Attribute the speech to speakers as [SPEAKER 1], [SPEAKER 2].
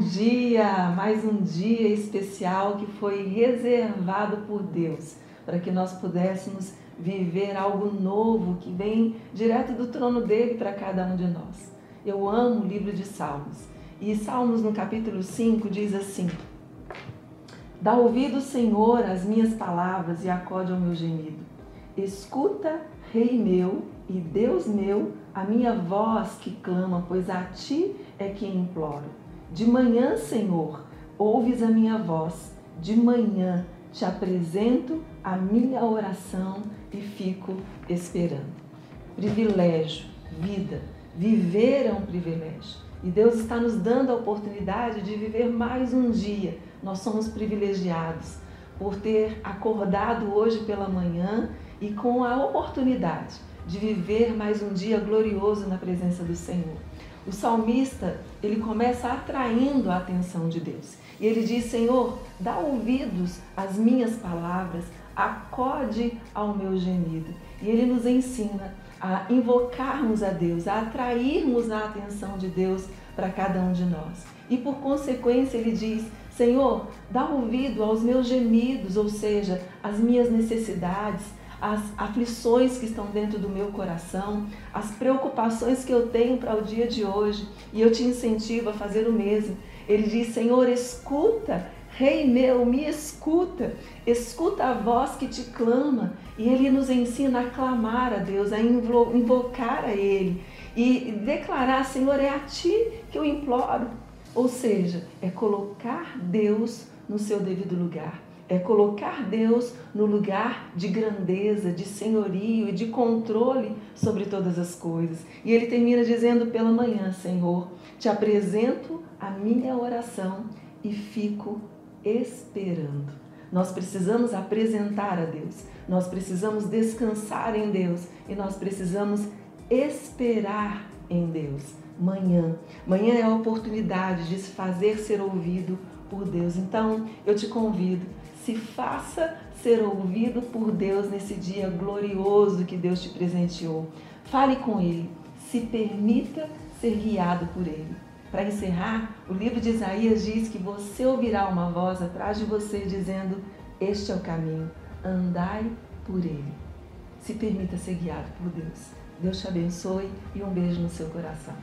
[SPEAKER 1] dia, mais um dia especial que foi reservado por Deus para que nós pudéssemos viver algo novo que vem direto do trono dele para cada um de nós. Eu amo o livro de Salmos. E Salmos no capítulo 5 diz assim: Dá ouvido, Senhor, às minhas palavras e acode ao meu gemido. Escuta, Rei meu e Deus meu, a minha voz que clama, pois a ti é que imploro. De manhã, Senhor, ouves a minha voz. De manhã te apresento a minha oração e fico esperando. Privilégio, vida, viver é um privilégio. E Deus está nos dando a oportunidade de viver mais um dia. Nós somos privilegiados por ter acordado hoje pela manhã e com a oportunidade de viver mais um dia glorioso na presença do Senhor. O salmista, ele começa atraindo a atenção de Deus. E ele diz: Senhor, dá ouvidos às minhas palavras, acode ao meu gemido. E ele nos ensina a invocarmos a Deus, a atrairmos a atenção de Deus para cada um de nós. E por consequência, ele diz: Senhor, dá ouvido aos meus gemidos, ou seja, às minhas necessidades, as aflições que estão dentro do meu coração, as preocupações que eu tenho para o dia de hoje, e eu te incentivo a fazer o mesmo. Ele diz: Senhor, escuta, Rei meu, me escuta, escuta a voz que te clama. E ele nos ensina a clamar a Deus, a invocar a Ele e declarar: Senhor, é a ti que eu imploro. Ou seja, é colocar Deus no seu devido lugar é colocar Deus no lugar de grandeza, de senhorio e de controle sobre todas as coisas. E ele termina dizendo pela manhã: Senhor, te apresento a minha oração e fico esperando. Nós precisamos apresentar a Deus, nós precisamos descansar em Deus e nós precisamos esperar em Deus. Manhã, manhã é a oportunidade de se fazer ser ouvido por Deus. Então, eu te convido se faça ser ouvido por Deus nesse dia glorioso que Deus te presenteou. Fale com Ele, se permita ser guiado por Ele. Para encerrar, o livro de Isaías diz que você ouvirá uma voz atrás de você dizendo: Este é o caminho, andai por ele. Se permita ser guiado por Deus. Deus te abençoe e um beijo no seu coração.